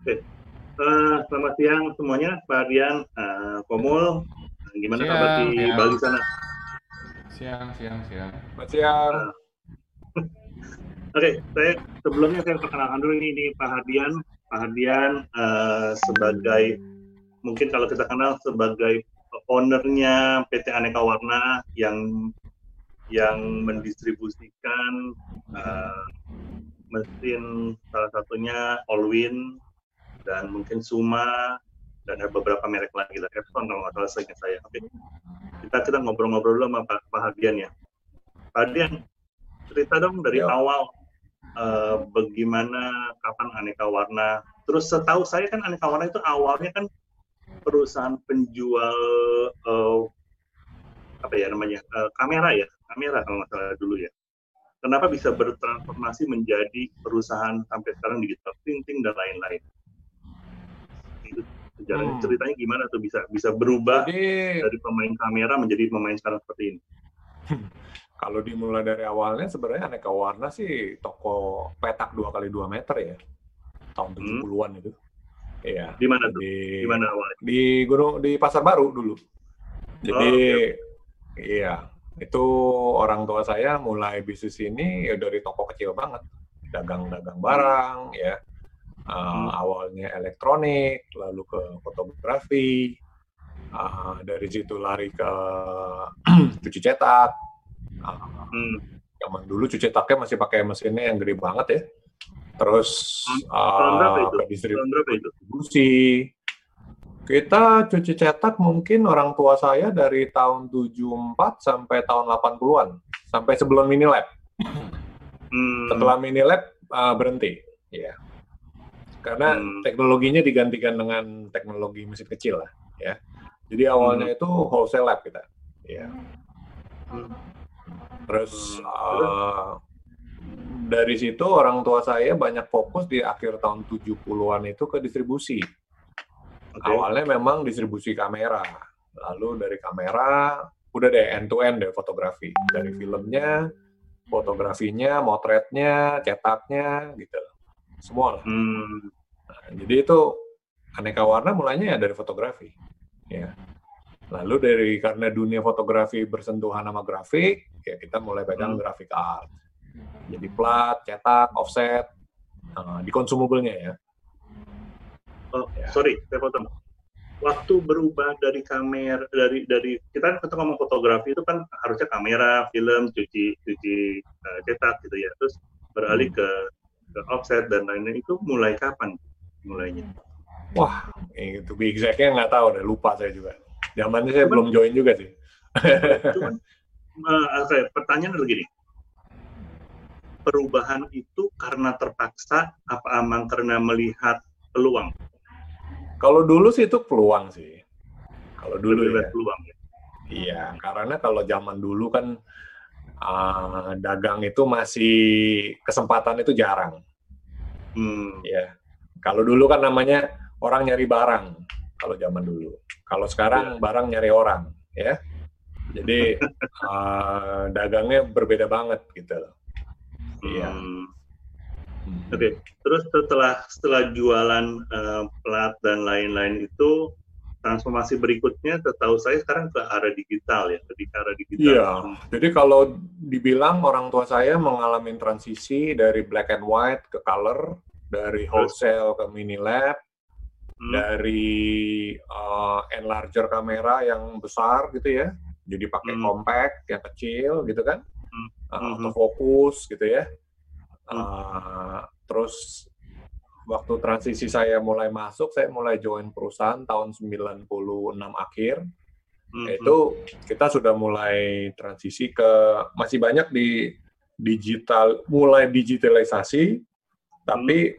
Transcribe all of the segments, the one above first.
Oke. Uh, selamat siang semuanya, Pak Ardian, uh, Komul. Gimana siang, kabar di siang. Bali sana? Siang, siang, siang. Selamat siang. Uh, Oke, okay, saya sebelumnya saya perkenalkan dulu ini, ini Pak Hardian. Pak Hardian uh, sebagai mungkin kalau kita kenal sebagai ownernya PT Aneka Warna yang yang mendistribusikan uh, mesin salah satunya Allwin dan mungkin Suma dan ada beberapa merek lagi lah Epson kalau nggak salah seingat saya. Oke, kita kita ngobrol-ngobrol dulu sama Pak, Pak Hadian ya. Pak Hadian, cerita dong dari Yo. awal uh, bagaimana kapan aneka warna. Terus setahu saya kan aneka warna itu awalnya kan perusahaan penjual uh, apa ya namanya uh, kamera ya kamera kalau nggak salah dulu ya. Kenapa bisa bertransformasi menjadi perusahaan sampai sekarang digital printing dan lain-lain? Sejarahnya hmm. ceritanya gimana tuh bisa bisa berubah Jadi, dari pemain kamera menjadi pemain sekarang seperti ini? Kalau dimulai dari awalnya sebenarnya aneka warna sih toko petak dua kali dua meter ya tahun 70-an hmm. itu. Iya. Di mana tuh? Di, mana awalnya? Di Gunung di Pasar Baru dulu. Jadi oh, okay. iya, itu orang tua saya mulai bisnis ini ya dari toko kecil banget dagang-dagang barang ya uh, awalnya elektronik lalu ke fotografi uh, dari situ lari ke cuci cetak uh, hmm. zaman dulu cuci cetaknya masih pakai mesinnya yang gede banget ya terus uh, ke distribusi kita cuci cetak mungkin orang tua saya dari tahun 74 sampai tahun 80-an, sampai sebelum mini lab. Hmm. Setelah mini lab uh, berhenti, ya. Karena hmm. teknologinya digantikan dengan teknologi mesin kecil lah, ya. Jadi awalnya hmm. itu wholesale lab kita, ya. Hmm. Terus uh, dari situ orang tua saya banyak fokus di akhir tahun 70-an itu ke distribusi Okay. Awalnya memang distribusi kamera, lalu dari kamera udah deh end to end deh fotografi dari filmnya, fotografinya, motretnya, cetaknya gitu, semua lah. Hmm. Nah, jadi itu aneka warna mulainya ya dari fotografi, ya. Lalu dari karena dunia fotografi bersentuhan sama grafik, ya kita mulai pegang hmm. grafik art. Jadi plat, cetak, offset, uh, di consumable-nya ya. Oh, ya. sorry, saya potong. Waktu berubah dari kamera dari dari kita kan ngomong fotografi itu kan harusnya kamera, film, cuci cuci uh, cetak gitu ya. Terus beralih hmm. ke offset dan lain-lain itu mulai kapan mulainya? Wah, itu be exactnya nggak tahu deh, lupa saya juga. Zamannya saya cuman, belum join juga sih. cuman, uh, saya pertanyaan dulu gini, perubahan itu karena terpaksa apa emang karena melihat peluang? Kalau dulu sih itu peluang sih. Kalau dulu ya. peluang ya. Iya, karena kalau zaman dulu kan uh, dagang itu masih kesempatan itu jarang. Hmm. Ya. Kalau dulu kan namanya orang nyari barang kalau zaman dulu. Kalau sekarang ya. barang nyari orang, ya. Jadi uh, dagangnya berbeda banget gitu loh. Iya. Hmm. Oke, okay. terus setelah setelah jualan uh, plat dan lain-lain itu transformasi berikutnya, setahu saya sekarang ke arah digital ya, ke arah digital. Iya, jadi kalau dibilang orang tua saya mengalami transisi dari black and white ke color, dari wholesale ke mini lab, hmm. dari uh, enlarger kamera yang besar gitu ya, jadi pakai hmm. compact yang kecil gitu kan, hmm. uh, autofocus gitu ya Uh, terus waktu transisi saya mulai masuk, saya mulai join perusahaan tahun 96 akhir. Mm -hmm. Itu kita sudah mulai transisi ke masih banyak di digital, mulai digitalisasi, tapi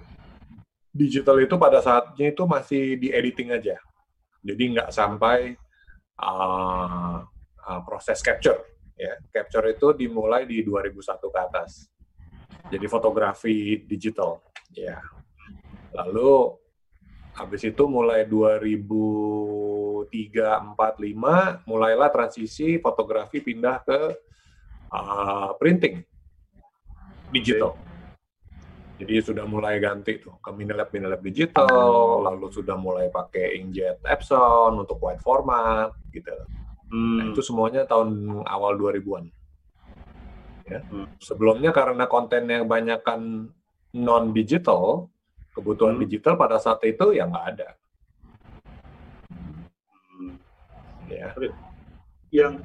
digital itu pada saatnya itu masih di editing aja. Jadi nggak sampai uh, uh, proses capture. Ya, capture itu dimulai di 2001 ke atas jadi fotografi digital ya lalu habis itu mulai 2003 4 5 mulailah transisi fotografi pindah ke uh, printing digital Jadi sudah mulai ganti tuh ke Minilab Minilab digital, lalu sudah mulai pakai inkjet Epson untuk wide format gitu. Hmm. Nah, itu semuanya tahun awal 2000-an. Ya. Hmm. Sebelumnya karena kontennya kebanyakan non digital, kebutuhan Hmm. digital pada saat itu ya nggak ada. Hmm. Ya. yang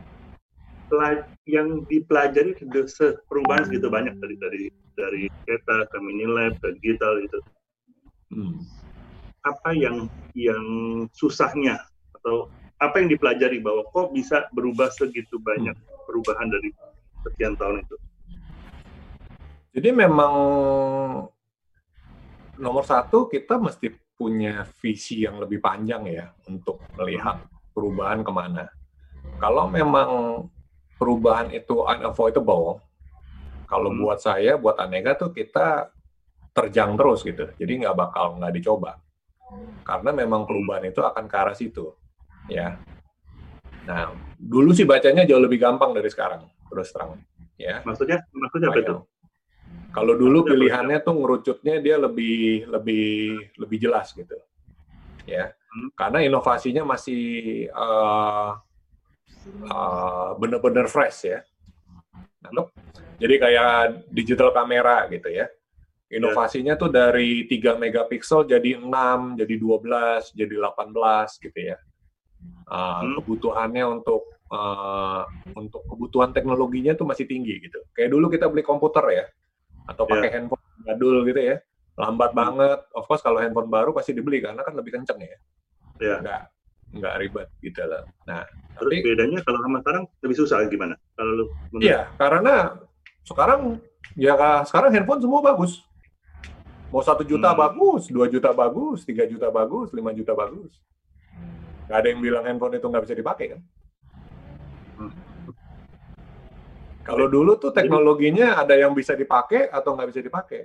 yang dipelajari perubahan segitu banyak dari dari dari kereta ke minilab ke digital itu Hmm. apa yang yang susahnya atau apa yang dipelajari bahwa kok bisa berubah segitu banyak perubahan dari sekian tahun itu Jadi memang nomor satu kita mesti punya visi yang lebih panjang ya untuk melihat perubahan ke mana. Kalau memang perubahan itu unavoidable, kalau Hmm. buat saya, buat Anega tuh kita terjang terus gitu. Jadi nggak bakal nggak dicoba. Karena memang perubahan itu akan ke arah situ. Ya. Nah, dulu sih bacanya jauh lebih gampang dari sekarang, terus terang. Ya. maksudnya maksudnya apa itu. Kalau dulu pilihannya tuh ngerucutnya dia lebih lebih lebih jelas gitu, ya. Hmm. Karena inovasinya masih eh, bener-bener fresh ya. Nah, Jadi kayak digital kamera gitu ya. Inovasinya tuh dari 3 megapiksel jadi 6, jadi 12, jadi 18 gitu ya. Uh. Kebutuhannya untuk uh, untuk kebutuhan teknologinya tuh masih tinggi gitu. Kayak dulu kita beli komputer ya, atau pakai handphone jadul gitu ya, lambat Hmm. banget. Of course kalau handphone baru pasti dibeli karena kan lebih kenceng ya, ya nggak nggak ribet gitu loh. Nah, terus tapi bedanya kalau sama sekarang lebih susah gimana kalau lu Iya, karena sekarang ya sekarang handphone semua bagus. Mau satu juta Hmm. bagus, dua juta bagus, tiga juta bagus, lima juta bagus. Gak ada yang bilang handphone itu nggak bisa dipakai kan? Hmm. Kalau dulu tuh teknologinya ada yang bisa dipakai atau nggak bisa dipakai.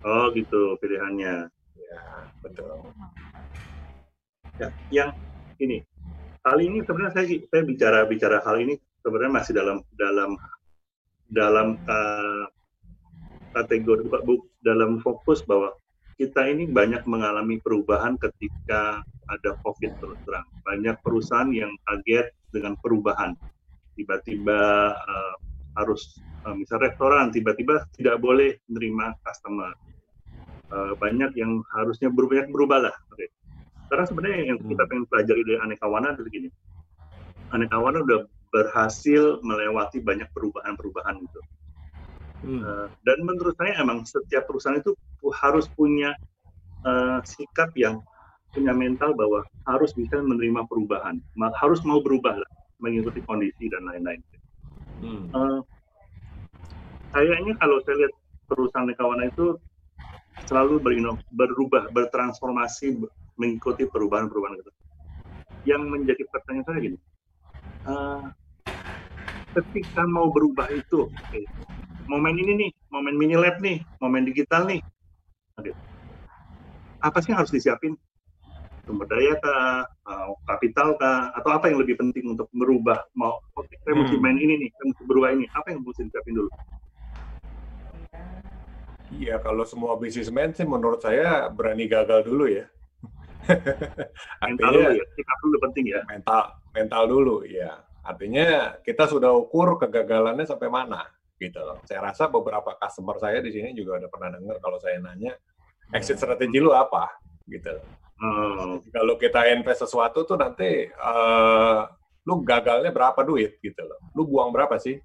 oh gitu pilihannya Ya, betul. ya, yang ini kali ini sebenarnya saya saya bicara bicara hal ini sebenarnya masih dalam dalam dalam uh, kategori bu- bu- dalam fokus bahwa kita ini banyak mengalami perubahan ketika ada COVID terus terang. Banyak perusahaan yang kaget dengan perubahan. Tiba-tiba uh, harus, uh, misal restoran, tiba-tiba tidak boleh menerima customer. Uh, banyak yang harusnya berubah, berubah lah. Oke. Karena sebenarnya yang kita pengen pelajari dari aneka warna adalah gini. Aneka warna udah berhasil melewati banyak perubahan-perubahan gitu. Hmm. Uh, dan menurut saya emang setiap perusahaan itu harus punya uh, sikap yang punya mental bahwa harus bisa menerima perubahan, harus mau berubah lah, mengikuti kondisi dan lain-lain. Hmm. Uh, kayaknya kalau saya lihat perusahaan Nekawana itu selalu berino, berubah, bertransformasi, be- mengikuti perubahan-perubahan itu. Yang menjadi pertanyaan saya gini, uh, ketika mau berubah itu, oke, momen ini nih, momen mini lab nih, momen digital nih, oke, apa sih yang harus disiapin? Sumber daya kah, uh, kapital kah, atau apa yang lebih penting untuk merubah? Mau, oke, saya mesti Hmm. main ini nih, saya mesti berubah ini, apa yang mesti disiapin dulu? Iya, kalau semua bisnismen sih menurut saya berani gagal dulu ya. Mental dulu ya, sikap dulu penting ya. mental mental dulu ya artinya kita sudah ukur kegagalannya sampai mana gitu loh saya rasa beberapa customer saya di sini juga udah pernah dengar kalau saya nanya exit strategi lu apa gitu Oh, kalau kita invest sesuatu tuh nanti eh, lu gagalnya berapa duit gitu loh lu buang berapa sih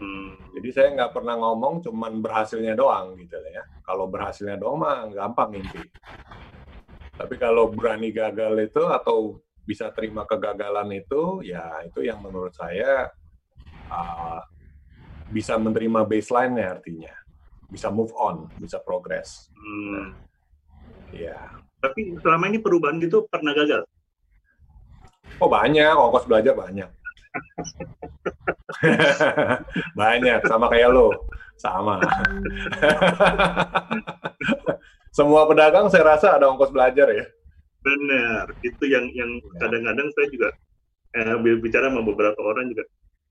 hmm, jadi saya nggak pernah ngomong cuman berhasilnya doang gitu loh ya kalau berhasilnya doang mah gampang mimpi tapi kalau berani gagal itu atau bisa terima kegagalan itu, ya itu yang menurut saya uh, bisa menerima baseline-nya artinya. Bisa move on, bisa progress. hmm. Ya. Tapi selama ini perubahan gitu pernah gagal. Oh banyak, ongkos belajar banyak. banyak, sama kayak lo. Sama. Semua pedagang saya rasa ada ongkos belajar ya. Benar, itu yang yang kadang-kadang saya juga eh, bicara sama beberapa orang juga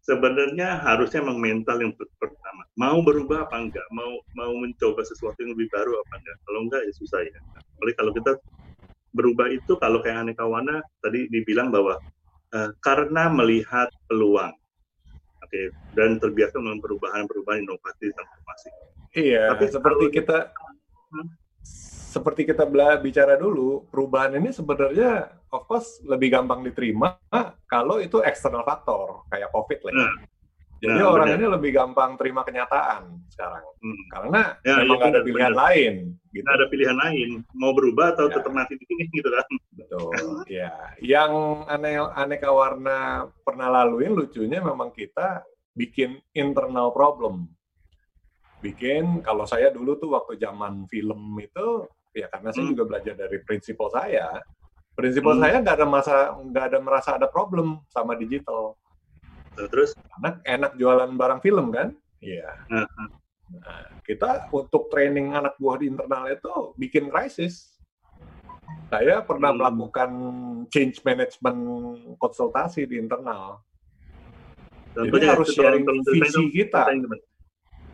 sebenarnya harusnya memang mental yang per- pertama. Mau berubah apa enggak? Mau mau mencoba sesuatu yang lebih baru apa enggak? Kalau enggak ya susah ya. Apalagi kalau kita berubah itu kalau kayak aneka warna tadi dibilang bahwa eh, karena melihat peluang. Oke, dan terbiasa dengan perubahan-perubahan inovasi transformasi. Iya, Tapi seperti kalau- kita Hmm. seperti kita bicara dulu, perubahan ini sebenarnya of course lebih gampang diterima kalau itu eksternal faktor kayak COVID lah. ya. Nah, Jadi nah, orang benar. ini lebih gampang terima kenyataan sekarang Hmm. karena Ya, memang iya, nggak ada pilihan benar. lain gitu. Nggak ada pilihan lain, mau berubah atau Ya. tetap mati di sini gitu kan. Betul. ya, yang aneh aneka warna pernah laluin lucunya memang kita bikin internal problem. Bikin kalau saya dulu tuh waktu zaman film itu ya karena saya Hmm. juga belajar dari prinsipal saya. Prinsipal Hmm. saya nggak ada masa nggak ada merasa ada problem sama digital. Terus Karena enak jualan barang film kan? Iya. Nah. Nah, kita untuk training anak buah di internal itu bikin krisis. Saya pernah Hmm. melakukan change management konsultasi di internal. Jadi contohnya harus sharing visi kita.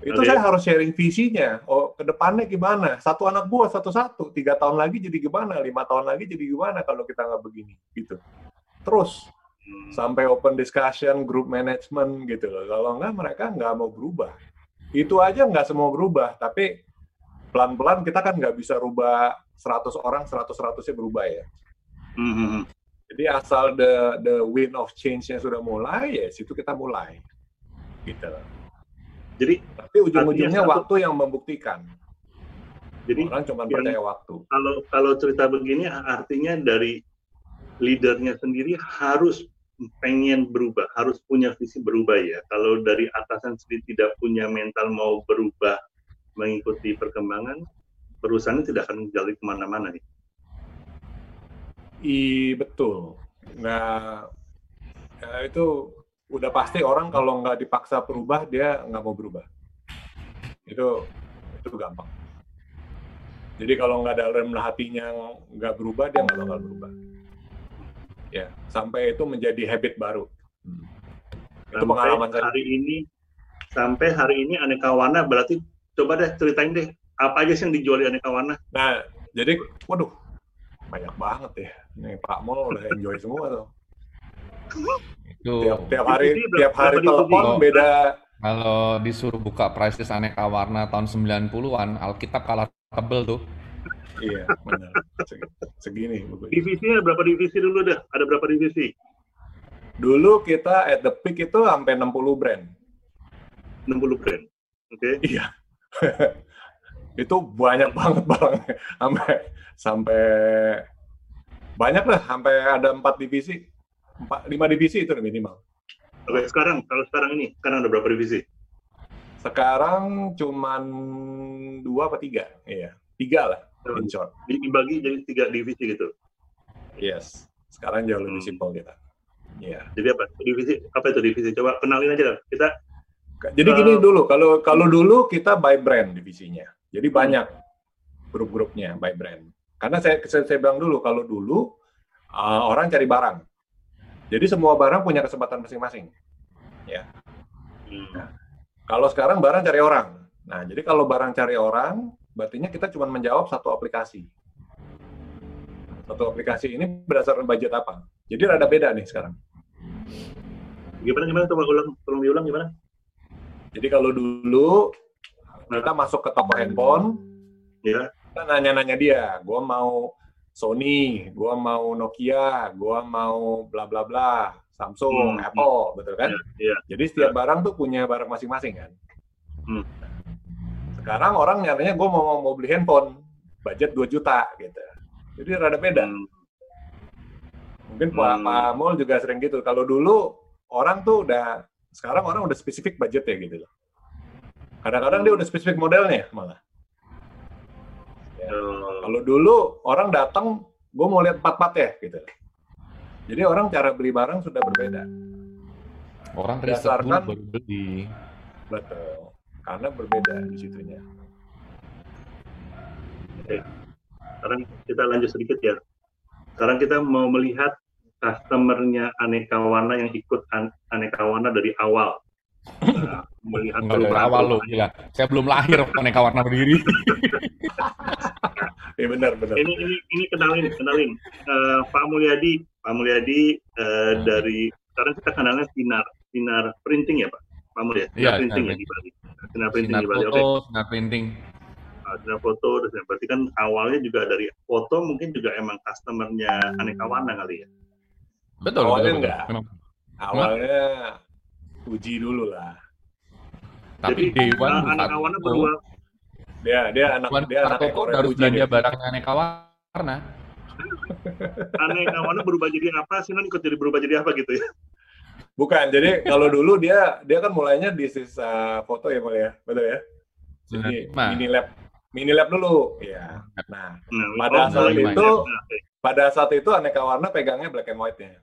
Itu Oke. saya harus sharing visinya. Oh, ke depannya gimana? Satu anak buah satu-satu. Tiga tahun lagi jadi gimana? Lima tahun lagi jadi gimana kalau kita nggak begini? Gitu. Terus Hmm. sampai open discussion, group management gitu loh. Kalau nggak mereka nggak mau berubah. Itu aja nggak semua berubah, tapi pelan-pelan kita kan nggak bisa rubah 100 orang 100-100-nya berubah ya. Hmm, hmm, hmm. Jadi asal the the wind of change-nya sudah mulai, ya situ kita mulai. Gitu. Jadi Tapi ujung-ujungnya waktu yang membuktikan. jadi Orang cuma percaya waktu. kalau kalau cerita begini artinya dari leadernya sendiri harus pengen berubah, harus punya visi berubah ya. Kalau dari atasan sendiri tidak punya mental mau berubah mengikuti perkembangan, perusahaannya tidak akan jalan ke mana-mana nih. I betul. Nah, ya itu udah pasti orang kalau nggak dipaksa berubah dia nggak mau berubah. Itu itu gampang. Jadi kalau nggak ada dalam hatinya nggak berubah dia nggak bakal berubah. Ya, sampai itu menjadi habit baru. Hmm. Itu pengalaman saya. hari ini, sampai hari ini aneka warna berarti coba deh ceritain deh apa aja sih yang dijual di aneka warna? Nah, jadi, waduh, banyak banget ya. Nih Pak Mol udah enjoy semua tuh. Tiap, tiap hari, berapa- tiap hari telepon beda kalau disuruh buka prices aneka warna tahun 90-an, Alkitab kalah tebel tuh. Iya, benar. Seg- Segini. Divisinya berapa divisi dulu dah? Ada berapa divisi? Dulu kita at the peak itu sampai 60 brand. 60 brand. Oke. Iya. itu banyak banget barangnya. Sampai sampai banyak lah, sampai ada empat divisi. Empat, lima divisi itu minimal. Oke, sekarang kalau sekarang ini, sekarang ada berapa divisi? Sekarang cuman dua apa tiga? Iya, tiga lah in short. Di- Dibagi jadi tiga divisi gitu. Yes. Sekarang jauh lebih Hmm. simpel kita. Iya. Jadi apa? Divisi apa itu divisi? Coba kenalin aja lah. Kita Jadi gini Eh, dulu, kalau kalau dulu kita by brand divisinya. Jadi banyak grup-grupnya by brand. Karena saya, saya saya bilang dulu kalau dulu uh, orang cari barang. Jadi semua barang punya kesempatan masing-masing. hmm, Kalau sekarang barang cari orang. Nah, jadi kalau barang cari orang, berarti kita cuma menjawab satu aplikasi. Satu aplikasi ini berdasarkan budget apa? Jadi rada beda nih sekarang. gimana gimana coba ulang, tolong diulang gimana? Jadi kalau dulu kita masuk ke toko handphone, Ya. kita nanya-nanya dia, gua mau Sony, gua mau Nokia, gua mau bla bla bla, Samsung, Hmm. Apple, betul kan? Iya. Jadi setiap barang tuh punya barang masing-masing kan. Hmm. Sekarang orang nyatanya gua mau mau beli handphone, budget 2 juta gitu. Jadi rada beda. Hmm, Mungkin Hmm. Pak Mul juga sering gitu. Kalau dulu orang tuh udah sekarang orang udah spesifik budget ya gitu loh. Kadang-kadang dia udah spesifik modelnya malah. Kalau dulu orang datang, gue mau lihat empat-empat ya gitu. Jadi orang cara beli barang sudah berbeda. Orang riset dulu baru beli. Betul. Karena berbeda di situnya. sekarang kita lanjut sedikit ya. Sekarang kita mau melihat customernya aneka warna yang ikut an aneka warna dari awal. Nah, melihat Enggak dari awal lo, gila. Saya belum lahir aneka warna berdiri. Iya benar benar. Ini ini ini kenalin kenalin uh, Pak Mulyadi Pak Mulyadi uh, dari sekarang kita kenalnya sinar sinar printing ya Pak Pak Mulyadi. Sinar ya, printing ya di Bali. Sinar printing sinar di Bali. Foto, okay. Sinar printing. Uh, sinar foto dan berarti kan awalnya juga dari foto mungkin juga emang customernya aneka warna kali ya. Betul. Awalnya betul, enggak. Betul. Awalnya uji dulu lah. Tapi Jadi, Dewan aneka warna berubah dia dia anak Bukan dia anak ekor harus belanja barang aneka warna. aneka warna berubah jadi apa sih? Nan ikut jadi berubah jadi apa gitu ya? Bukan, jadi kalau dulu dia dia kan mulainya di sisa foto ya mulai ya, betul ya? Jadi nah. mini lab mini lab dulu, ya. Nah, nah pada oh, saat itu pada saat itu aneka warna pegangnya black and white-nya.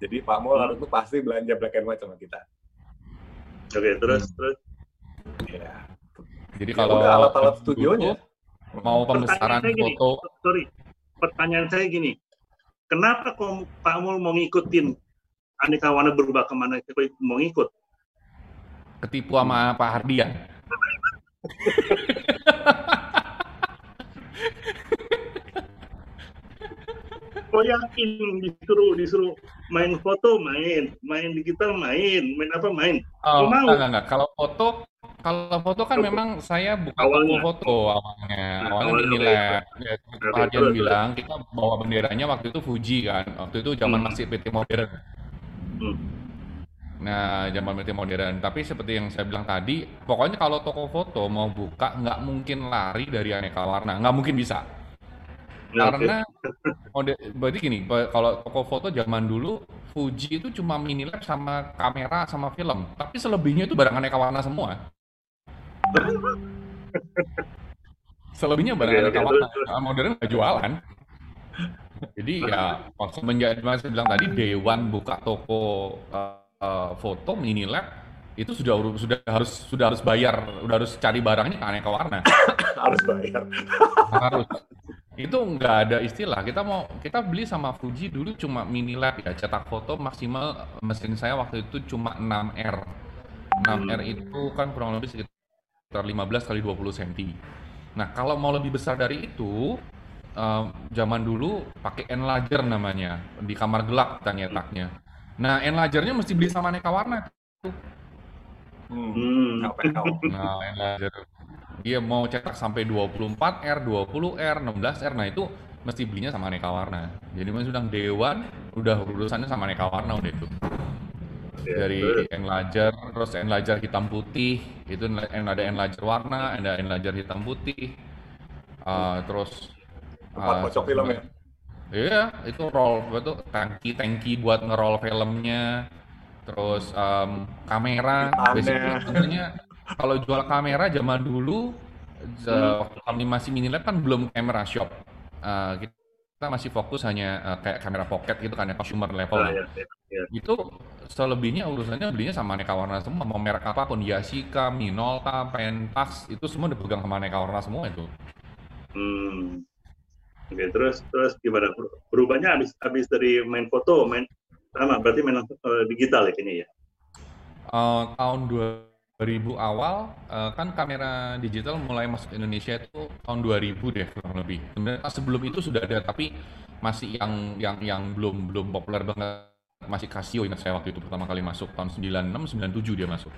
Jadi Pak Mul hmm. itu pasti belanja black and white sama kita. Oke, okay, terus hmm. terus. Ya, jadi ya, kalau alat-alat studionya mau pembesaran foto. Sorry, pertanyaan saya gini, kenapa kok Pak Mul mau ngikutin aneka warna berubah ke mana kita mau ngikut? Ketipu sama Pak Hardian. Kok yakin disuruh disuruh main foto main, main digital main, main apa main? Oh, mau? Enggak, enggak. Kalau foto kalau foto kan memang saya bukan awalnya. foto awalnya. Nah, awalnya ini lah. Ya, Pak Hadian bilang kita bawa benderanya waktu itu Fuji kan. Waktu itu zaman hmm. masih PT modern. Hmm. Nah, zaman PT modern. Tapi seperti yang saya bilang tadi, pokoknya kalau toko foto mau buka nggak mungkin lari dari aneka warna, nggak mungkin bisa. Karena mode, berarti gini, kalau toko foto zaman dulu Fuji itu cuma mini lab sama kamera sama film, tapi selebihnya itu barang aneka warna semua. Selebihnya barang okay, okay, kawan modern nggak jualan. Jadi ya semenjak saya bilang tadi Dewan buka toko uh, foto mini lab itu sudah sudah harus sudah harus bayar, sudah harus cari barangnya aneka warna. harus bayar. harus. Itu nggak ada istilah. Kita mau kita beli sama Fuji dulu cuma mini lab ya, cetak foto maksimal mesin saya waktu itu cuma 6R. 6R itu kan kurang lebih sekitar sekitar 15 kali 20 cm. Nah, kalau mau lebih besar dari itu, uh, zaman dulu pakai enlarger namanya, di kamar gelap kita nyetaknya. Nah, enlargernya mesti beli sama aneka warna. Hmm. Nah, enlarger. Dia mau cetak sampai 24R, 20R, 16R, nah itu mesti belinya sama aneka warna. Jadi masih sudah dewan, udah urusannya sama aneka warna udah itu dari enlarger terus enlarger hitam putih itu ada enlarger warna ada enlarger hitam putih. Uh, terus tempat uh, film ya? Iya itu roll itu tangki tangki buat ngeroll filmnya. Terus um, kamera biasanya sebenarnya kalau jual kamera zaman dulu hmm. waktu kami masih mini kan belum kamera shop. Uh, kita masih fokus hanya uh, kayak kamera pocket gitu kan ya consumer level ah, ya, ya. itu selebihnya urusannya belinya sama aneka warna semua mau merek apa pun Yasika, Minolta, Pentax itu semua dipegang sama aneka warna semua itu hmm. oke terus terus gimana berubahnya habis habis dari main foto main sama berarti main uh, digital ya kayaknya ya uh, tahun dua 2000 awal uh, kan kamera digital mulai masuk Indonesia itu tahun 2000 deh kurang lebih. Sebenarnya sebelum itu sudah ada tapi masih yang yang yang belum belum populer banget masih Casio ingat saya waktu itu pertama kali masuk tahun 96 97 dia masuk.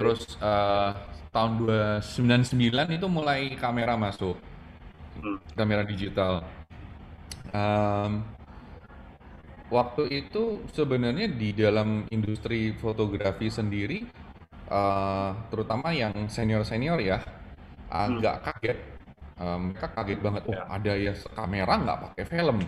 Terus uh, tahun 299 itu mulai kamera masuk. Hmm. Kamera digital. Um, waktu itu sebenarnya di dalam industri fotografi sendiri uh, terutama yang senior-senior ya agak hmm. kaget. Uh, mereka kaget banget, oh ada ya kamera nggak pakai film,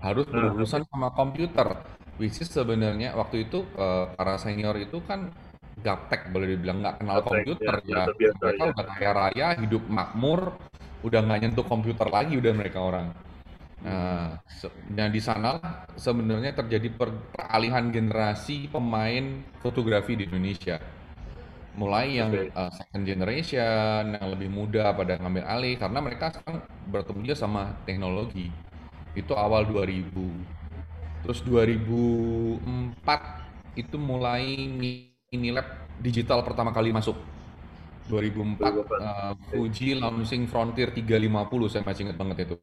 harus hmm. berurusan sama komputer. Which is sebenarnya waktu itu uh, para senior itu kan gaptek boleh dibilang nggak kenal gaptek, komputer ya. ya. Biasa, mereka ya. udah kaya raya, hidup makmur, udah nggak nyentuh komputer lagi udah mereka orang. Nah, nah di sana sebenarnya terjadi peralihan generasi pemain fotografi di Indonesia mulai yang uh, second generation yang lebih muda pada ngambil alih karena mereka sekarang bertemu sama teknologi itu awal 2000 Terus 2004 itu mulai mini lab digital pertama kali masuk. 2004 uh, Fuji launching Frontier 350 saya masih ingat banget itu.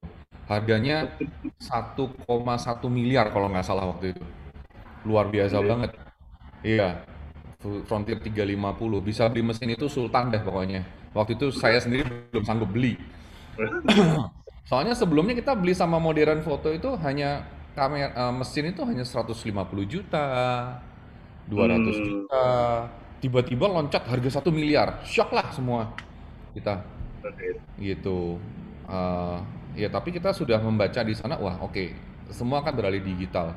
Harganya 1,1 miliar kalau nggak salah waktu itu. Luar biasa Iya. banget. Iya. Frontier 350 bisa beli mesin itu sultan deh pokoknya. Waktu itu saya sendiri belum sanggup beli. Soalnya sebelumnya kita beli sama modern foto itu hanya kamera eh, mesin itu hanya 150 juta, 200 Hmm. juta. Tiba-tiba loncat harga 1 miliar. Shock lah semua kita Oke. gitu. Eh, ya tapi kita sudah membaca di sana, wah oke, semua akan beralih digital.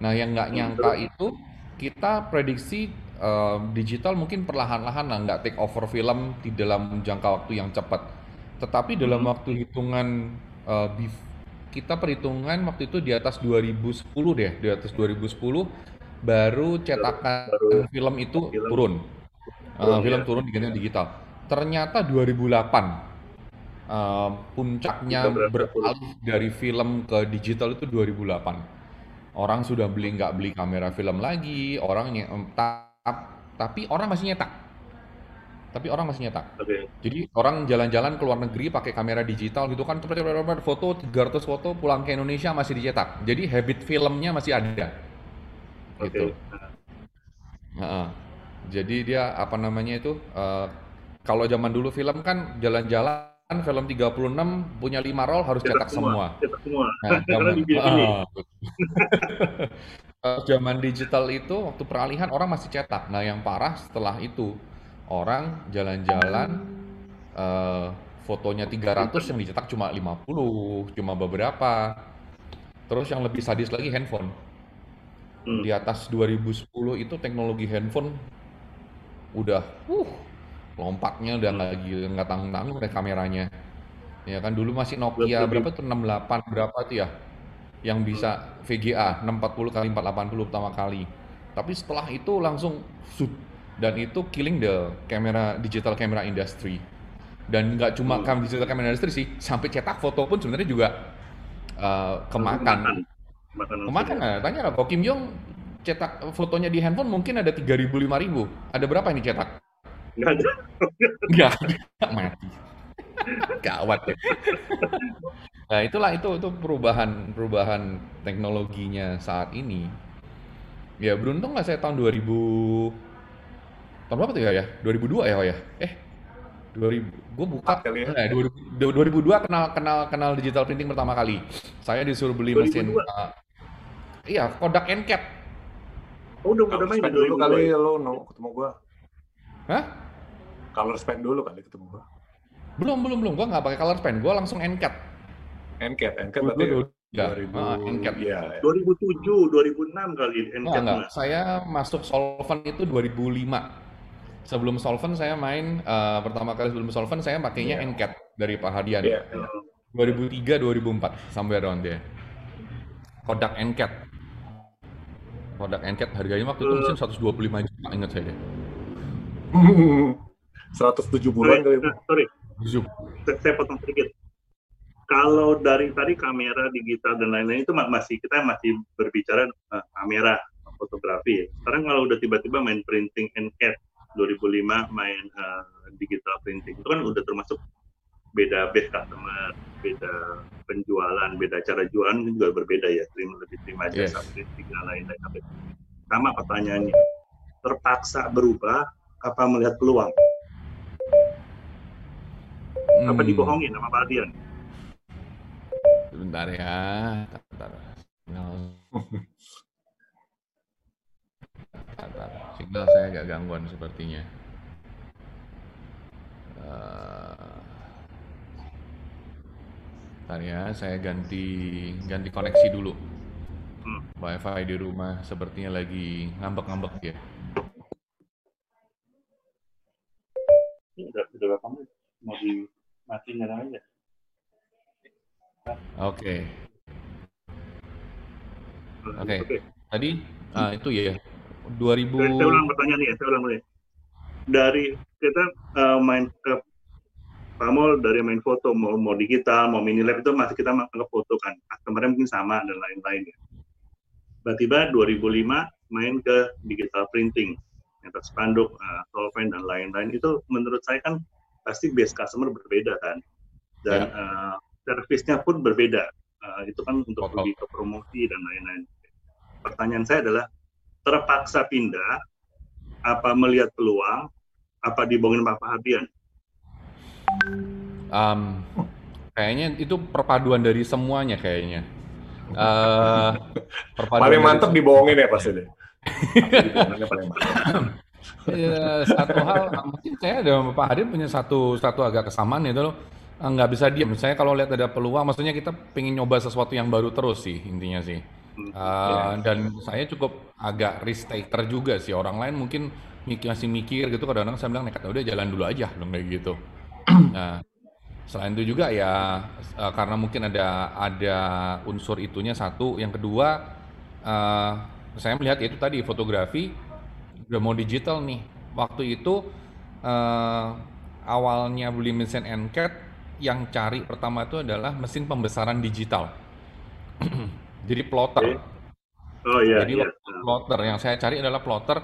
Nah yang nggak nyangka itu kita prediksi eh, digital mungkin perlahan-lahan lah nggak take over film di dalam jangka waktu yang cepat. Tetapi dalam Hmm. waktu hitungan bef- kita perhitungan waktu itu di atas 2010 deh, di atas 2010 baru cetakan Baru film itu film turun. Eh, turun, film ya. turun diganti digital. Ternyata 2008 eh, puncaknya beralih dari film ke digital itu 2008. Orang sudah beli nggak beli kamera film lagi, orang nye- em, tap- tapi orang masih nyetak. Tapi orang masih nyetak. Oke. Jadi orang jalan-jalan ke luar negeri pakai kamera digital gitu kan, foto 300 foto pulang ke Indonesia masih dicetak. Jadi habit filmnya masih ada. Oke. Gitu. Heeh. Jadi dia apa namanya itu eh, kalau zaman dulu film kan jalan-jalan film 36 punya 5 roll harus cetak semua. Cetak semua. Nah, zaman, Eh, zaman digital itu waktu peralihan orang masih cetak. Nah, yang parah setelah itu orang jalan-jalan eh, fotonya 300 yang dicetak cuma 50, cuma beberapa. Terus yang lebih sadis lagi handphone. Hmm. Di atas 2010 itu teknologi handphone udah uh lompatnya udah nggak gila nggak tanggung-tanggung deh kameranya. Ya kan dulu masih Nokia berapa tuh 68 berapa tuh ya? Yang bisa VGA 640 kali 480 pertama kali. Tapi setelah itu langsung shoot dan itu killing the camera digital camera industry. Dan nggak cuma Hmm. digital camera industry sih, sampai cetak foto pun sebenarnya juga uh, kemakan. Makan. Kemakan nggak? Tanya lah, kok Kim Jong cetak fotonya di handphone mungkin ada 3000 5000. Ada berapa ini cetak? Nggak ada. Enggak, mati. Gawat ya. Nah, itulah itu itu perubahan perubahan teknologinya saat ini. Ya, beruntung nggak saya tahun 2000 tahun berapa tuh ya ya? 2002 ya, Wak, ya? Eh, 2000 gue buka kali ya? eh, 2000 2002 kenal kenal kenal digital printing pertama kali. Saya disuruh beli mesin 2002? uh, Iya, Kodak Ncat. Oh, udah udah main spend dulu 2002. kali lo no, ketemu gua. Hah? Color spend dulu kali ketemu gua. Belum, belum, belum. Gua nggak pakai color pen. Gua langsung Ncat. Ncat, Ncat Gua- berarti ya, udah. Ah, Ncat. Iya. 2007, 2006 kali Enggak, Ncat enggak. mah. Saya masuk Solvent itu 2005. Sebelum Solvent saya main eh, pertama kali sebelum Solvent saya pakainya Iya. Ncat dari Pak Hadian. Iya, iya. 2003 2004 sampai around there. Kodak Ncat. Kodak Ncat harganya waktu itu mesin 125 juta ingat saya deh. 107 bulan kali. Sorry, saya, saya potong sedikit. Kalau dari tadi kamera digital dan lain-lain itu ma- masih kita masih berbicara eh, kamera fotografi. ya. Sekarang kalau udah tiba-tiba main printing and CAD 2005 main eh, digital printing itu kan udah termasuk beda base customer, beda penjualan, beda cara jualan juga berbeda ya. Terima lebih terima Yes. jasa printing dan lain-lain. Sama pertanyaannya, terpaksa berubah apa melihat peluang? Apa Hmm, dibohongin sama Pak Adian? Sebentar ya. Bentar. Signal. Signal saya agak gangguan sepertinya. Eh, Bentar ya, saya ganti ganti koneksi dulu. Hmm. WiFi di rumah sepertinya lagi ngambek-ngambek ya. Ini udah udah berapa menit? Mau dimatiin aja. Oke. Oke. Oke. Tadi ah, itu ya 2000 Saya, ulang pertanyaan ya, saya ulang dulu ya. Dari kita eh, main ke Pamol dari main foto mau mau digital mau mini lab itu masih kita anggap foto kan customernya mungkin sama dan lain-lain ya. tiba-tiba 2005 main ke digital printing, nyetak spanduk, uh, solvent dan lain-lain itu menurut saya kan pasti base customer berbeda kan, dan ya. uh, servisnya pun berbeda. Uh, itu kan untuk pergi ke promosi dan lain-lain. Pertanyaan saya adalah terpaksa pindah, apa melihat peluang, apa dibohongin Pak Hadian? Um, kayaknya itu perpaduan dari semuanya kayaknya. Uh, paling mantep dibohongin ya pasti deh. ya, satu hal mungkin saya ada Pak Hadin punya satu satu agak kesamaan itu loh nggak bisa diam. Misalnya kalau lihat ada peluang, maksudnya kita pengen nyoba sesuatu yang baru terus sih intinya sih. Uh, dan saya cukup agak risk taker juga sih. Orang lain mungkin mikir, masih mikir gitu. Kadang-kadang saya bilang nekat udah jalan dulu aja dong kayak gitu. Nah, selain itu juga ya uh, karena mungkin ada ada unsur itunya satu. Yang kedua, uh, saya melihat itu tadi fotografi udah mau digital nih. Waktu itu uh, awalnya beli mesin NCAT yang cari pertama itu adalah mesin pembesaran digital. Jadi plotter. Oh iya. Jadi iya. plotter yang saya cari adalah plotter.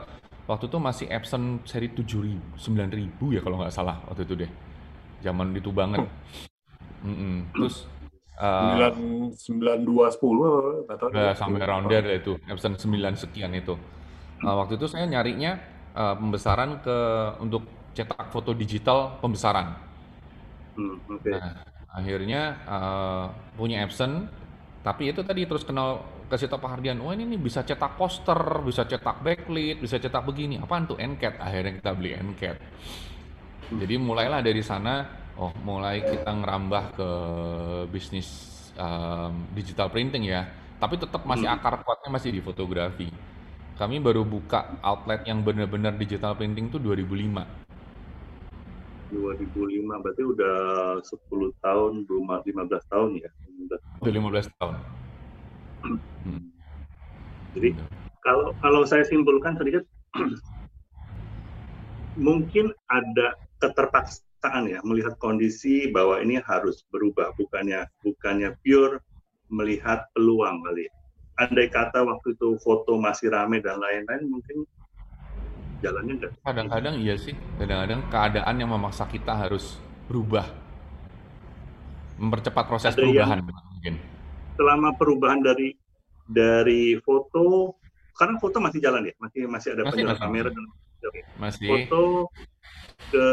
Waktu itu masih Epson seri 7000, 9000 ya kalau nggak salah waktu itu deh. Zaman itu banget. Mm -mm. Terus uh, 9210 atau ya, sampai around there itu Epson 9 sekian itu. Uh, waktu itu saya nyarinya uh, pembesaran ke untuk cetak foto digital pembesaran Hmm, okay. Nah, akhirnya uh, punya Epson, tapi itu tadi terus kenal ke situ Hardian, oh ini nih bisa cetak poster, bisa cetak backlit, bisa cetak begini. Apaan tuh NCAT? Akhirnya kita beli NCAT. Jadi mulailah dari sana, oh mulai kita ngerambah ke bisnis um, digital printing ya. Tapi tetap masih hmm. akar kuatnya masih di fotografi. Kami baru buka outlet yang benar-benar digital printing tuh 2005. 2005 berarti udah 10 tahun 15 tahun ya udah 15 tahun hmm. jadi kalau kalau saya simpulkan sedikit mungkin ada keterpaksaan ya melihat kondisi bahwa ini harus berubah bukannya bukannya pure melihat peluang kali ya. andai kata waktu itu foto masih rame dan lain-lain mungkin jalannya enggak. Kadang-kadang iya sih, kadang-kadang keadaan yang memaksa kita harus berubah, mempercepat proses Ada perubahan mungkin. Selama perubahan dari dari foto, karena foto masih jalan ya, masih masih ada masih, masih. kamera dan masih. foto ke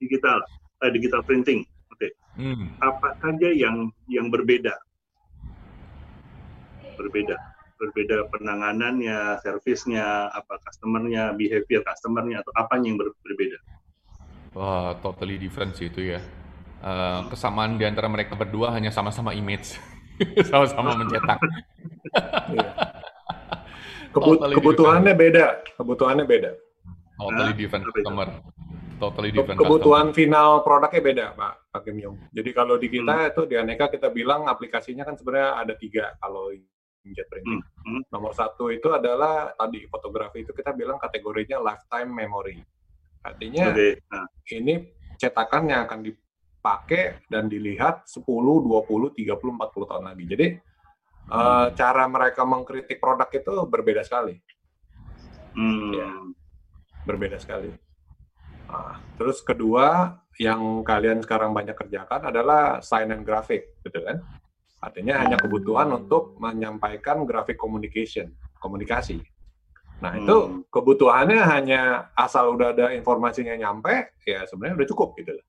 digital, eh, digital printing, oke. Okay. Hmm. Apa saja yang yang berbeda? Berbeda berbeda penanganannya, servisnya, apa customernya, behavior customernya atau apa yang ber berbeda? Wah, totally different sih itu ya. Uh, kesamaan di antara mereka berdua hanya sama-sama image, sama-sama mencetak. Iya. Kebut totally kebutuhannya different. beda, kebutuhannya beda. Totally different customer. Totally different Kebutuhan customer. final produknya beda, Pak Pak Kim Yong. Jadi kalau di kita hmm. itu di Aneka kita bilang aplikasinya kan sebenarnya ada tiga. Kalau inkjet printing. Hmm, hmm. Nomor satu itu adalah tadi fotografi itu kita bilang kategorinya lifetime memory. Artinya okay. nah. ini cetakan yang akan dipakai dan dilihat 10, 20, 30, 40 tahun lagi. Jadi hmm. uh, cara mereka mengkritik produk itu berbeda sekali. Hmm. Ya, berbeda sekali. Nah, terus kedua yang kalian sekarang banyak kerjakan adalah sign and graphic, betul kan? Artinya hanya kebutuhan untuk menyampaikan grafik communication, komunikasi. Nah, itu hmm. kebutuhannya hanya asal udah ada informasinya nyampe, ya sebenarnya udah cukup gitu loh.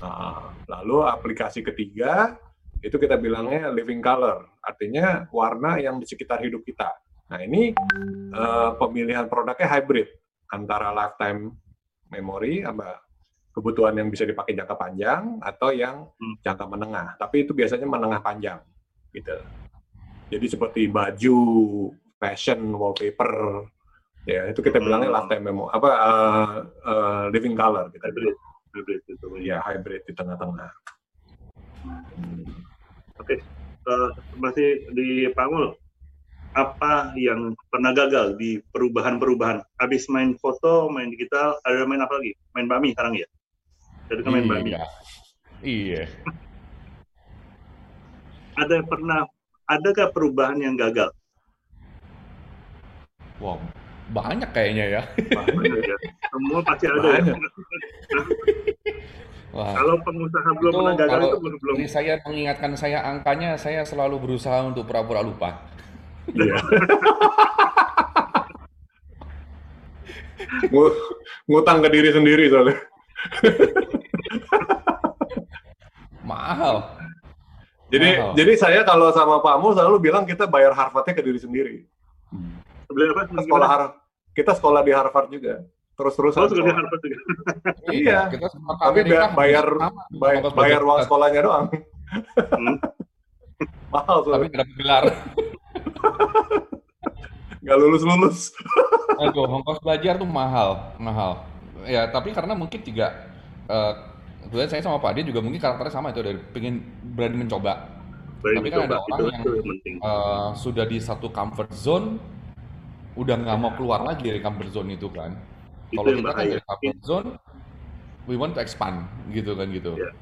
Nah, lalu aplikasi ketiga itu kita bilangnya living color, artinya warna yang di sekitar hidup kita. Nah, ini uh, pemilihan produknya hybrid antara lifetime memory sama kebutuhan yang bisa dipakai jangka panjang atau yang hmm. jangka menengah. Tapi itu biasanya menengah panjang, gitu. Jadi seperti baju, fashion, wallpaper, ya itu kita bilangnya hmm. lifetime memo, apa uh, uh, living color, kita hybrid, hybrid itu, ya hybrid di tengah-tengah. Hmm. Oke, okay. uh, masih di Pangul, apa yang pernah gagal di perubahan-perubahan? Habis main foto, main digital, ada main apa lagi? Main bami sekarang ya? Dari main iya. Bami. Iya. ada pernah adakah perubahan yang gagal Wow, banyak kayaknya ya. Banyak ya. Semua pasti ada. Ya. Wah. Kalau pengusaha belum itu, pernah gagal itu belum belum. Ini saya mengingatkan saya angkanya, saya selalu berusaha untuk pura-pura lupa. Iya. Ngutang ke diri sendiri soalnya. Mahal. Jadi Mahal. jadi saya kalau sama Pak Mu selalu bilang kita bayar Harvardnya ke diri sendiri. Hmm. apa? Kita sekolah Harvard. Kita sekolah di Harvard juga. Terus-terusan. Oh, di Harvard juga. iya. Kita Tapi bayar bayar, bayar, bayar uang sekolahnya doang. Hmm. Mahal. Tapi tidak gelar. Gak lulus-lulus. Aduh, ongkos belajar tuh mahal, mahal. Ya, tapi karena mungkin juga uh, kebetulan saya sama Pak dia juga mungkin karakternya sama itu dari pengen berani mencoba. Berani Tapi kan ada orang yang uh, sudah di satu comfort zone, udah nggak mau keluar lagi dari comfort zone itu kan. Kalau kita kan dari comfort zone, we want to expand gitu kan gitu. Ya.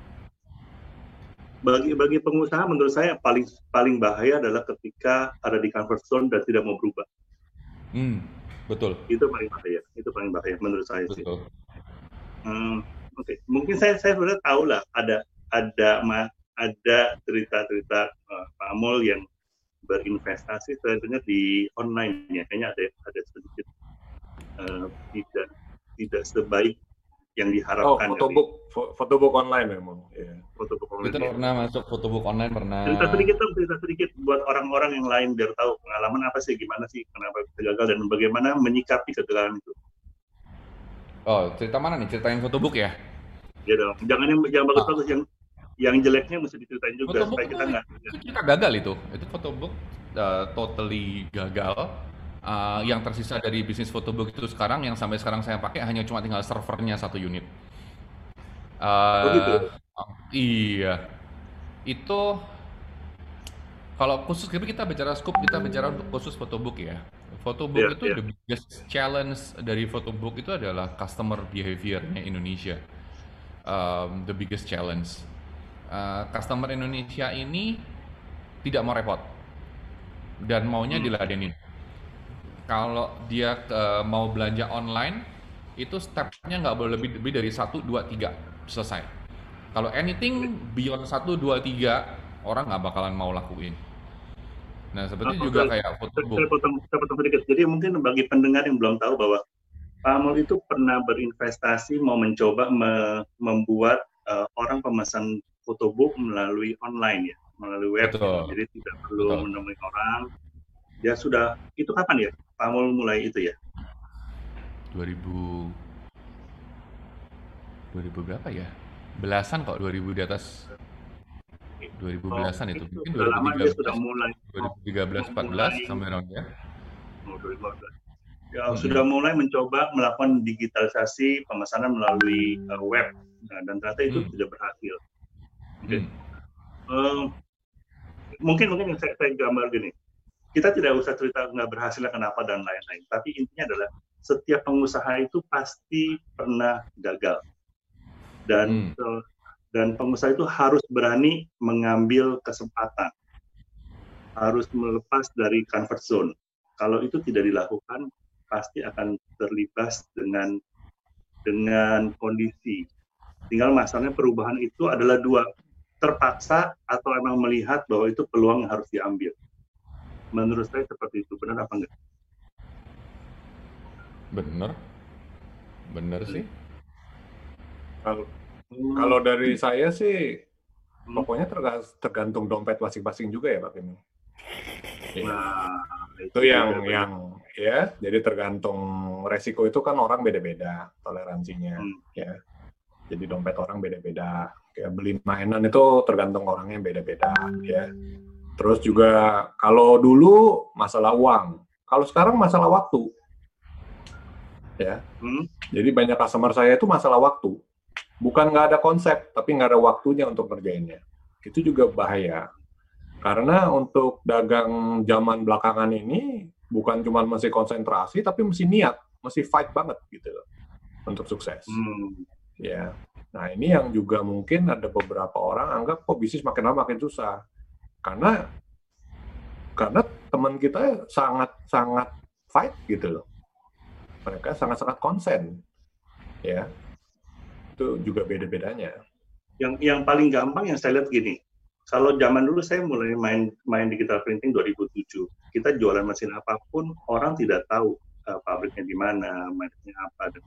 Bagi bagi pengusaha menurut saya paling paling bahaya adalah ketika ada di comfort zone dan tidak mau berubah. Hmm, betul. Itu paling bahaya. Itu paling bahaya menurut saya betul. sih. Hmm, Oke, okay. mungkin saya saya sudah tahu lah ada ada ada cerita-cerita uh, Pak Amol yang berinvestasi sebenarnya di online ya kayaknya ada ada sedikit uh, tidak tidak sebaik yang diharapkan. Oh, fotobook, dari, fotobook online memang. Yeah. Fotobook online. Kita pernah masuk fotobook online pernah. Cerita sedikit dong, cerita sedikit buat orang-orang yang lain biar tahu pengalaman apa sih, gimana sih, kenapa bisa gagal dan bagaimana menyikapi kegagalan itu. Oh, cerita mana nih? Cerita yang fotobook ya? Ya dong. Jangan yang jangan bagus-bagus ah. yang yang jeleknya mesti diceritain juga fotobook supaya kita nggak. Itu cerita gagal itu. Itu fotobook uh, totally gagal. Uh, yang tersisa dari bisnis fotobook itu sekarang yang sampai sekarang saya pakai hanya cuma tinggal servernya satu unit. Uh, oh gitu. Iya. Itu kalau khusus kita bicara scope kita bicara untuk khusus fotobook ya. Photobook yeah, itu yeah. the biggest challenge dari photobook itu adalah customer behaviornya Indonesia. Um, the biggest challenge. Uh, customer Indonesia ini tidak mau repot dan maunya hmm. diladenin. Kalau dia uh, mau belanja online, itu stepnya nggak boleh lebih, lebih dari satu, dua, tiga selesai. Kalau anything beyond satu, dua, tiga, orang nggak bakalan mau lakuin. Nah, seperti juga saya, kayak fotobook. Saya potong, saya potong sedikit. Jadi mungkin bagi pendengar yang belum tahu bahwa Pak Amul itu pernah berinvestasi mau mencoba me membuat uh, orang pemesan fotobook melalui online ya, melalui web. Betul. Jadi tidak perlu Betul. menemui orang. Dia sudah itu kapan ya? Pak Amul mulai itu ya? 2000 2000 berapa ya? Belasan kok 2000 di atas 2010-an itu. Mungkin 2013. sudah mulai. 2013 14 sampai around ya. Oh, 2014. Ya, hmm. sudah mulai mencoba melakukan digitalisasi pemesanan melalui uh, web. Nah, dan ternyata itu hmm. tidak berhasil. Okay. Hmm. Uh, mungkin mungkin yang saya, saya gambar gini. Kita tidak usah cerita nggak berhasil kenapa dan lain-lain. Tapi intinya adalah setiap pengusaha itu pasti pernah gagal. Dan hmm dan pengusaha itu harus berani mengambil kesempatan, harus melepas dari comfort zone. Kalau itu tidak dilakukan, pasti akan terlibat dengan dengan kondisi. Tinggal masalahnya perubahan itu adalah dua, terpaksa atau emang melihat bahwa itu peluang yang harus diambil. Menurut saya seperti itu, benar apa enggak? Benar, benar sih. Kalau Hmm. Kalau dari saya sih, hmm. pokoknya tergantung dompet masing-masing juga ya Pak Kim. Nah, itu yang yang ya, jadi tergantung resiko itu kan orang beda-beda toleransinya, hmm. ya. Jadi dompet orang beda-beda. Kayak beli mainan itu tergantung orangnya beda-beda, ya. Terus juga kalau dulu masalah uang, kalau sekarang masalah waktu, ya. Hmm. Jadi banyak customer saya itu masalah waktu bukan nggak ada konsep, tapi nggak ada waktunya untuk ngerjainnya. Itu juga bahaya. Karena untuk dagang zaman belakangan ini bukan cuma mesti konsentrasi, tapi mesti niat, mesti fight banget gitu loh untuk sukses. Hmm. Ya, nah ini yang juga mungkin ada beberapa orang anggap kok bisnis makin lama makin susah, karena karena teman kita sangat sangat fight gitu loh. Mereka sangat-sangat konsen, ya. Itu juga beda-bedanya. Yang yang paling gampang yang saya lihat gini, kalau zaman dulu saya mulai main main digital printing 2007, kita jualan mesin apa pun orang tidak tahu uh, pabriknya di mana, mereknya apa dan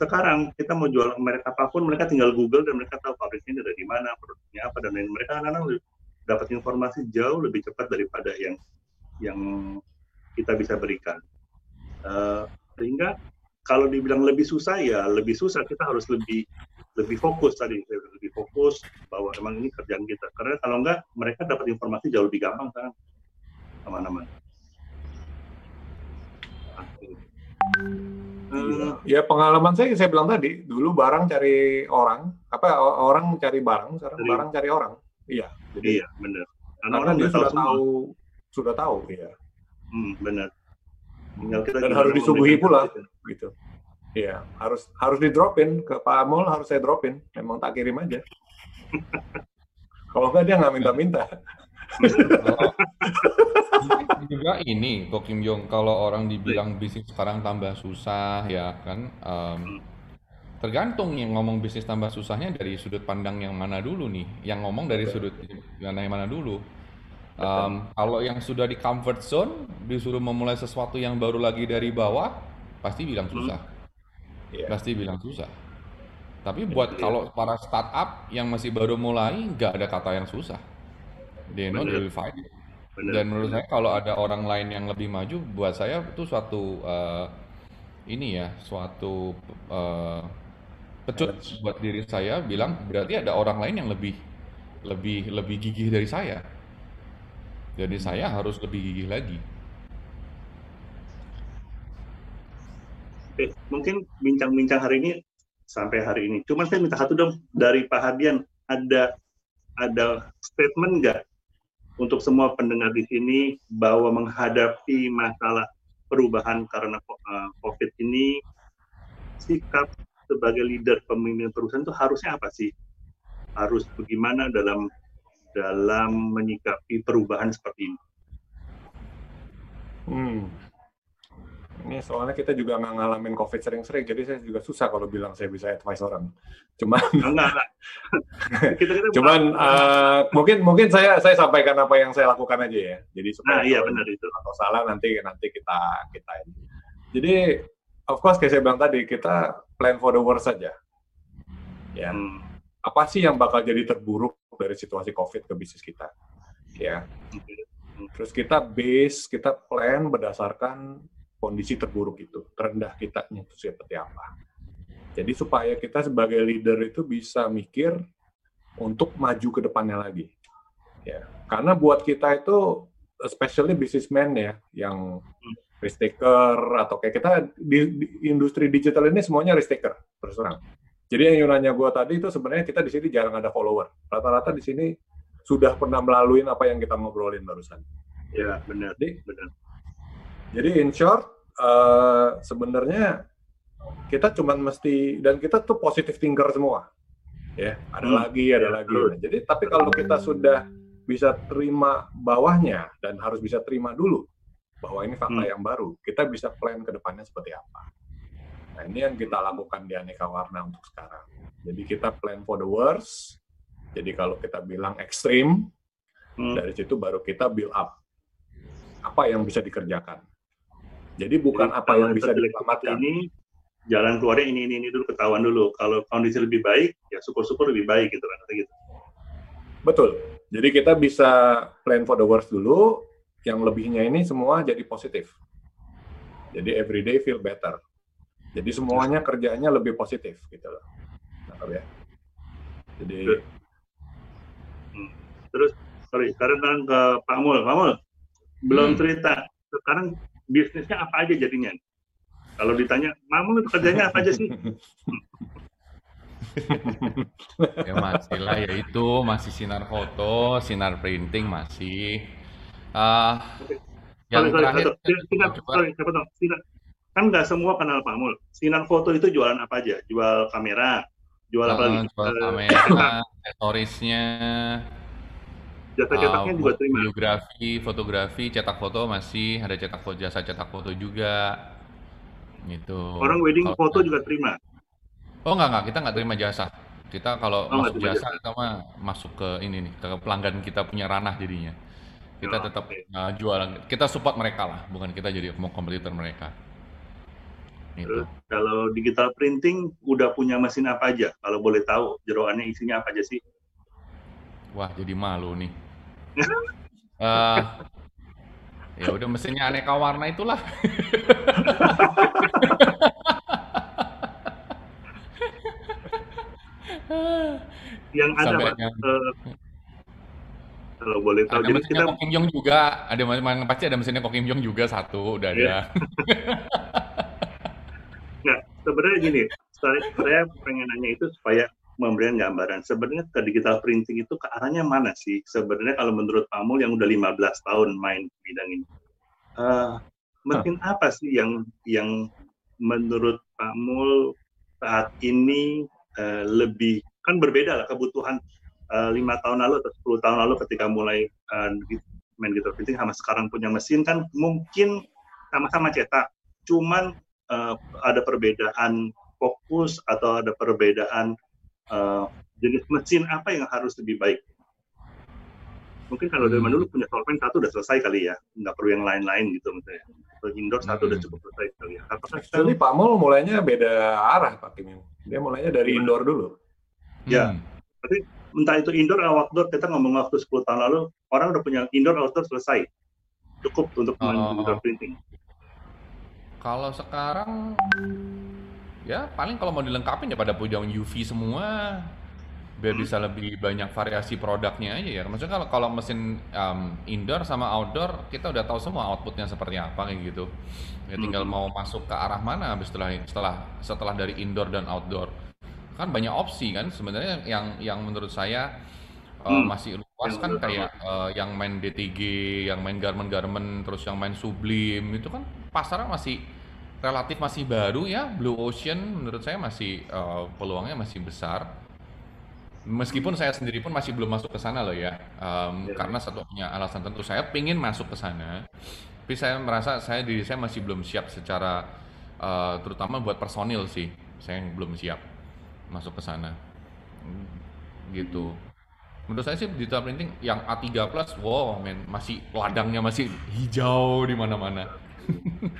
sekarang kita mau jual merek apa pun mereka tinggal Google dan mereka tahu pabriknya ada di mana, produknya apa dan lain mereka anak-anak dapat informasi jauh lebih cepat daripada yang yang kita bisa berikan. Uh, sehingga kalau dibilang lebih susah ya lebih susah. Kita harus lebih lebih fokus tadi. Lebih fokus bahwa memang ini kerjaan kita. Karena kalau enggak mereka dapat informasi jauh lebih gampang kan teman-teman. Hmm, ya pengalaman saya saya bilang tadi dulu barang cari orang apa orang cari barang sekarang cari. barang cari orang. Iya jadi iya benar. Karena, karena dia sudah tahu, tahu sudah tahu ya hmm, benar Tinggal kita dan harus disuguhi pula gitu. iya harus harus di dropin ke Pak Amol harus saya dropin. Memang tak kirim aja. Kalau enggak dia nggak minta-minta. Juga ini Kok Kim Jong kalau orang dibilang bisnis sekarang tambah susah ya kan um, tergantung yang ngomong bisnis tambah susahnya dari sudut pandang yang mana dulu nih. Yang ngomong dari sudut yang mana dulu um, kalau yang sudah di comfort zone disuruh memulai sesuatu yang baru lagi dari bawah pasti bilang hmm. susah yeah. pasti bilang susah tapi buat yeah. kalau para startup yang masih baru mulai nggak ada kata yang susah they know they will fight Bener. Dan menurut saya kalau ada orang lain yang lebih maju, buat saya itu suatu uh, ini ya, suatu uh, pecut buat diri saya bilang berarti ada orang lain yang lebih lebih lebih gigih dari saya. Jadi saya harus lebih gigih lagi. Oke, mungkin bincang-bincang hari ini sampai hari ini. Cuma saya minta satu dong dari Pak Hadian ada ada statement nggak untuk semua pendengar di sini bahwa menghadapi masalah perubahan karena eh, COVID ini sikap sebagai leader pemimpin perusahaan itu harusnya apa sih? Harus bagaimana dalam dalam menyikapi perubahan seperti ini? Hmm. Ini soalnya kita juga nggak ngalamin COVID sering-sering, jadi saya juga susah kalau bilang saya bisa advice orang. Cuman, enggak, kita, kita cuman uh, mungkin mungkin saya saya sampaikan apa yang saya lakukan aja ya. Jadi supaya nah, iya benar itu. Atau salah nanti nanti kita kita ini. Jadi of course kayak saya bilang tadi kita plan for the worst saja. Ya. Hmm. Apa sih yang bakal jadi terburuk dari situasi COVID ke bisnis kita? Ya. Terus kita base, kita plan berdasarkan kondisi terburuk itu, terendah kita itu seperti apa. Jadi supaya kita sebagai leader itu bisa mikir untuk maju ke depannya lagi. Ya, karena buat kita itu especially businessman ya yang risk taker atau kayak kita di, di industri digital ini semuanya risk taker terus terang. Jadi yang nanya gue tadi itu sebenarnya kita di sini jarang ada follower. Rata-rata di sini sudah pernah melalui apa yang kita ngobrolin barusan. Ya benar. Jadi, benar. Jadi in short, uh, sebenarnya kita cuma mesti dan kita tuh positive thinker semua, ya. Ada hmm. lagi, ada ya, lagi. Nah, jadi tapi kalau kita sudah bisa terima bawahnya dan harus bisa terima dulu bahwa ini fakta hmm. yang baru, kita bisa plan ke depannya seperti apa. Nah ini yang kita lakukan di aneka warna untuk sekarang. Jadi kita plan for the worst. Jadi kalau kita bilang ekstrim, hmm. dari situ baru kita build up apa yang bisa dikerjakan. Jadi bukan Jadi, apa yang bisa diselamatkan. Ini jalan keluarnya ini ini ini dulu ketahuan dulu. Kalau kondisi lebih baik, ya syukur-syukur lebih baik gitu kan gitu. Betul. Jadi kita bisa plan for the worst dulu, yang lebihnya ini semua jadi positif. Jadi everyday feel better. Jadi semuanya kerjanya lebih positif gitu loh. Nah, ya. Jadi hmm. terus sorry, sekarang ke Pak Mul. Pak Mul, belum hmm. cerita. Sekarang bisnisnya apa aja jadinya? Kalau ditanya, Mamun itu kerjanya apa aja sih? ya masih lah ya itu masih sinar foto, sinar printing masih. Uh, yang sorry, terakhir, sorry, sinar, sorry, sinar, kan nggak semua kenal Pak Mul. Sinar foto itu jualan apa aja? Jual kamera, jual apa lagi? Jual uh, kamera, aksesorisnya, Jasa cetaknya Uh, juga terima. biografi, fotografi, cetak foto masih ada cetak foto jasa cetak foto juga gitu. Orang wedding Kalau foto juga terima. Oh enggak enggak, kita nggak terima jasa. Kita kalau Oh, masuk jasa kita mah masuk ke ini nih, ke pelanggan kita punya ranah jadinya. Kita Oh, tetap oke. uh, jualan, kita support mereka lah, bukan kita jadi mau kompetitor mereka. Gitu. Terus kalau digital printing udah punya mesin apa aja? Kalau boleh tahu jeroannya isinya apa aja sih? Wah, jadi malu nih. Eh, ya udah mesinnya aneka warna itulah. Yang ada Sampai yang eh, kalau boleh tahu. ada Jadi mesinnya kita Ko Kim Jong juga, ada pasti ada mesinnya Ko Kim Jong juga satu, udah ada. Sebenarnya gini, saya, saya pengen nanya itu supaya memberikan gambaran. Sebenarnya ke digital printing itu ke arahnya mana sih? Sebenarnya kalau menurut Pak Mul yang udah 15 tahun main di bidang ini, eh, mesin apa sih yang yang menurut Pak Mul saat ini eh, lebih kan berbeda lah kebutuhan eh, lima tahun lalu atau 10 tahun lalu ketika mulai di- main digital printing sama sekarang punya mesin kan mungkin sama-sama cetak, cuman eh, ada perbedaan fokus atau ada perbedaan eh, jenis mesin apa yang harus lebih baik. Mungkin kalau dari Hmm. dulu punya solvent satu udah selesai kali ya, nggak perlu yang lain-lain gitu misalnya. Kalau indoor satu udah Hmm. cukup selesai kali ya. Apakah Actually Pak Mul mulainya beda arah Pak Kim. Dia mulainya dari indoor dulu. Ya. Hmm. entah itu indoor atau outdoor, kita ngomong waktu 10 tahun lalu, orang udah punya indoor outdoor selesai. Cukup untuk Oh. digital printing. Kalau sekarang ya paling kalau mau dilengkapin ya pada punya UV semua biar Hmm. bisa lebih banyak variasi produknya aja ya. Maksudnya kalau kalau mesin um, indoor sama outdoor kita udah tahu semua outputnya seperti apa kayak gitu. Ya tinggal Hmm. mau masuk ke arah mana habis setelah setelah setelah dari indoor dan outdoor. Kan banyak opsi kan sebenarnya yang yang menurut saya uh, Hmm. masih luas kan kayak uh, yang main DTG, yang main garment-garment, terus yang main Sublime itu kan pasarnya masih relatif masih baru ya. Blue Ocean menurut saya masih uh, peluangnya masih besar. Meskipun saya sendiri pun masih belum masuk ke sana loh ya, Em, Ya. karena satunya alasan tentu saya pengen masuk ke sana, tapi saya merasa saya diri saya masih belum siap secara eh, terutama buat personil sih, saya yang belum siap masuk ke sana, Hmm, gitu. Menurut saya sih digital printing yang A3 plus, wow men masih ladangnya masih hijau di mana-mana.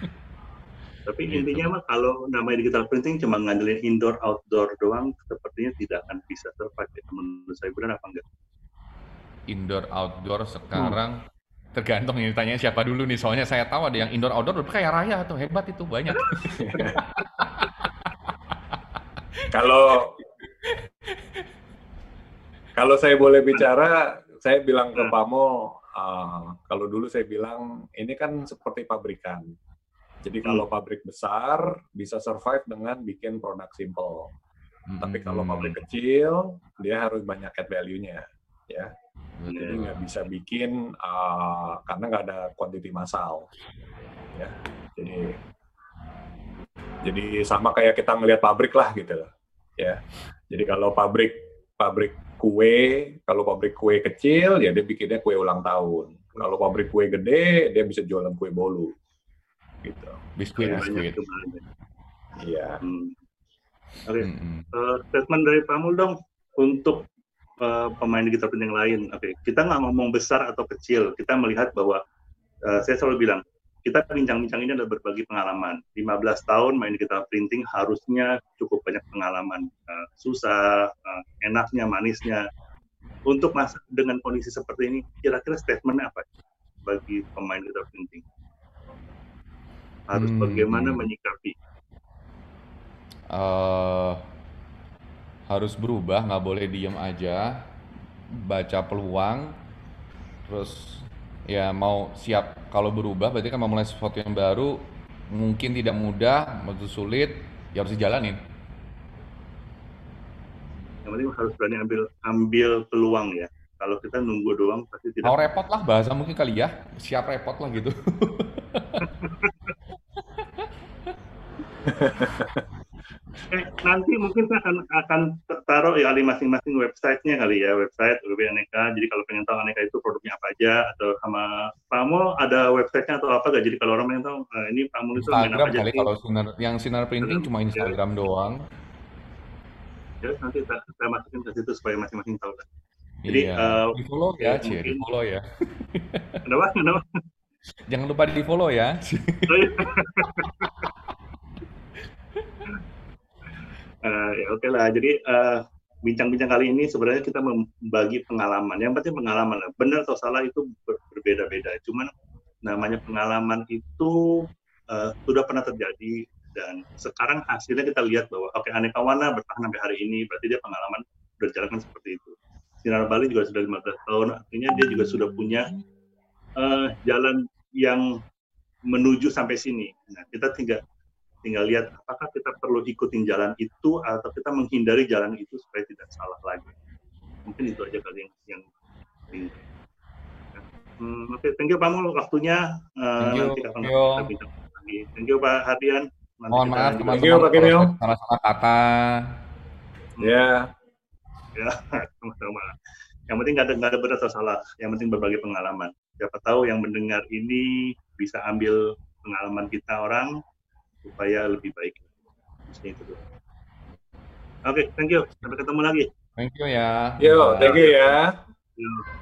Tapi Gitu. intinya mah kalau namanya digital printing cuma ngandelin indoor outdoor doang, sepertinya tidak akan bisa survive. ya. Menurut saya benar apa enggak? Indoor outdoor sekarang tergantung ini tanya siapa dulu nih soalnya saya tahu ada yang indoor outdoor kayak raya tuh hebat itu banyak. Kalau kalau saya boleh bicara, saya bilang ke Hmm. Pak Mo, uh, kalau dulu saya bilang ini kan seperti pabrikan. Jadi kalau pabrik besar bisa survive dengan bikin produk simple. Tapi kalau Hmm, pabrik kecil, dia harus banyak add value-nya, ya. Jadi nggak bisa bikin uh, karena nggak ada quantity massal, ya. Jadi jadi sama kayak kita ngelihat pabrik lah gitu loh, ya. Jadi kalau pabrik pabrik kue, kalau pabrik kue kecil ya dia bikinnya kue ulang tahun. Kalau pabrik kue gede dia bisa jualan kue bolu, gitu. biskuit Ya, biskuit. Iya. Hmm. Oke, Mm-mm. eh, statement dari Pak Mul dong untuk eh, pemain digital printing lain. Oke, kita nggak ngomong besar atau kecil, kita melihat bahwa eh, saya selalu bilang kita bincang-bincang ini adalah berbagi pengalaman. 15 tahun main digital printing harusnya cukup banyak pengalaman eh, susah, eh, enaknya, manisnya. Untuk mas dengan kondisi seperti ini, kira-kira statement apa bagi pemain digital printing? Harus Hmm. bagaimana menyikapi? eh harus berubah, nggak boleh diem aja, baca peluang, terus ya mau siap kalau berubah berarti kan memulai sesuatu yang baru, mungkin tidak mudah, begitu sulit, ya harus dijalanin. Yang penting harus berani ambil ambil peluang ya. Kalau kita nunggu doang pasti Mau tidak. repot lah bahasa mungkin kali ya, siap repot lah gitu. Eh, nanti mungkin saya akan akan taruh ya kali masing-masing websitenya kali ya website UB Aneka. Jadi kalau pengen tahu Aneka itu produknya apa aja atau sama Pak Amul ada websitenya atau apa gak? Jadi kalau orang pengen tahu uh, ini Pak Amul itu Instagram apa aja kali sih? kalau sinar yang sinar printing Instagram, cuma ya. Instagram doang. Ya, nanti saya, saya masukin ke situ supaya masing-masing tahu lah. Jadi, iya. eh, di follow ya, ya, Cie, di follow ya. Kenapa? Kenapa? Jangan lupa di follow ya. Eh, ya oke lah. Jadi eh, bincang-bincang kali ini sebenarnya kita membagi pengalaman. Yang penting pengalaman. Benar atau salah itu ber- berbeda-beda. Cuman namanya pengalaman itu eh, sudah pernah terjadi dan sekarang hasilnya kita lihat bahwa oke aneka warna bertahan sampai hari ini berarti dia pengalaman berjalan seperti itu. Sinar Bali juga sudah 15 tahun, artinya dia juga sudah punya eh, jalan yang menuju sampai sini. Nah, kita tinggal tinggal lihat apakah kita perlu ikutin jalan itu atau kita menghindari jalan itu supaya tidak salah lagi. Mungkin itu aja kali yang yang penting. Hmm, Oke, thank you Pak Mul waktunya. Eh, you, nanti kapan you. kita bincang lagi. Thank you Pak Hardian. Nanti Mohon kita maaf teman-teman kalau salah-salah kata. Ya, ya sama-sama. Yang penting nggak ada nggak ada benar atau salah. Yang penting berbagi pengalaman. Siapa tahu yang mendengar ini bisa ambil pengalaman kita orang supaya lebih baik. Oke, thank you. Sampai ketemu lagi. Thank you ya. yo, thank you ya. Yuk.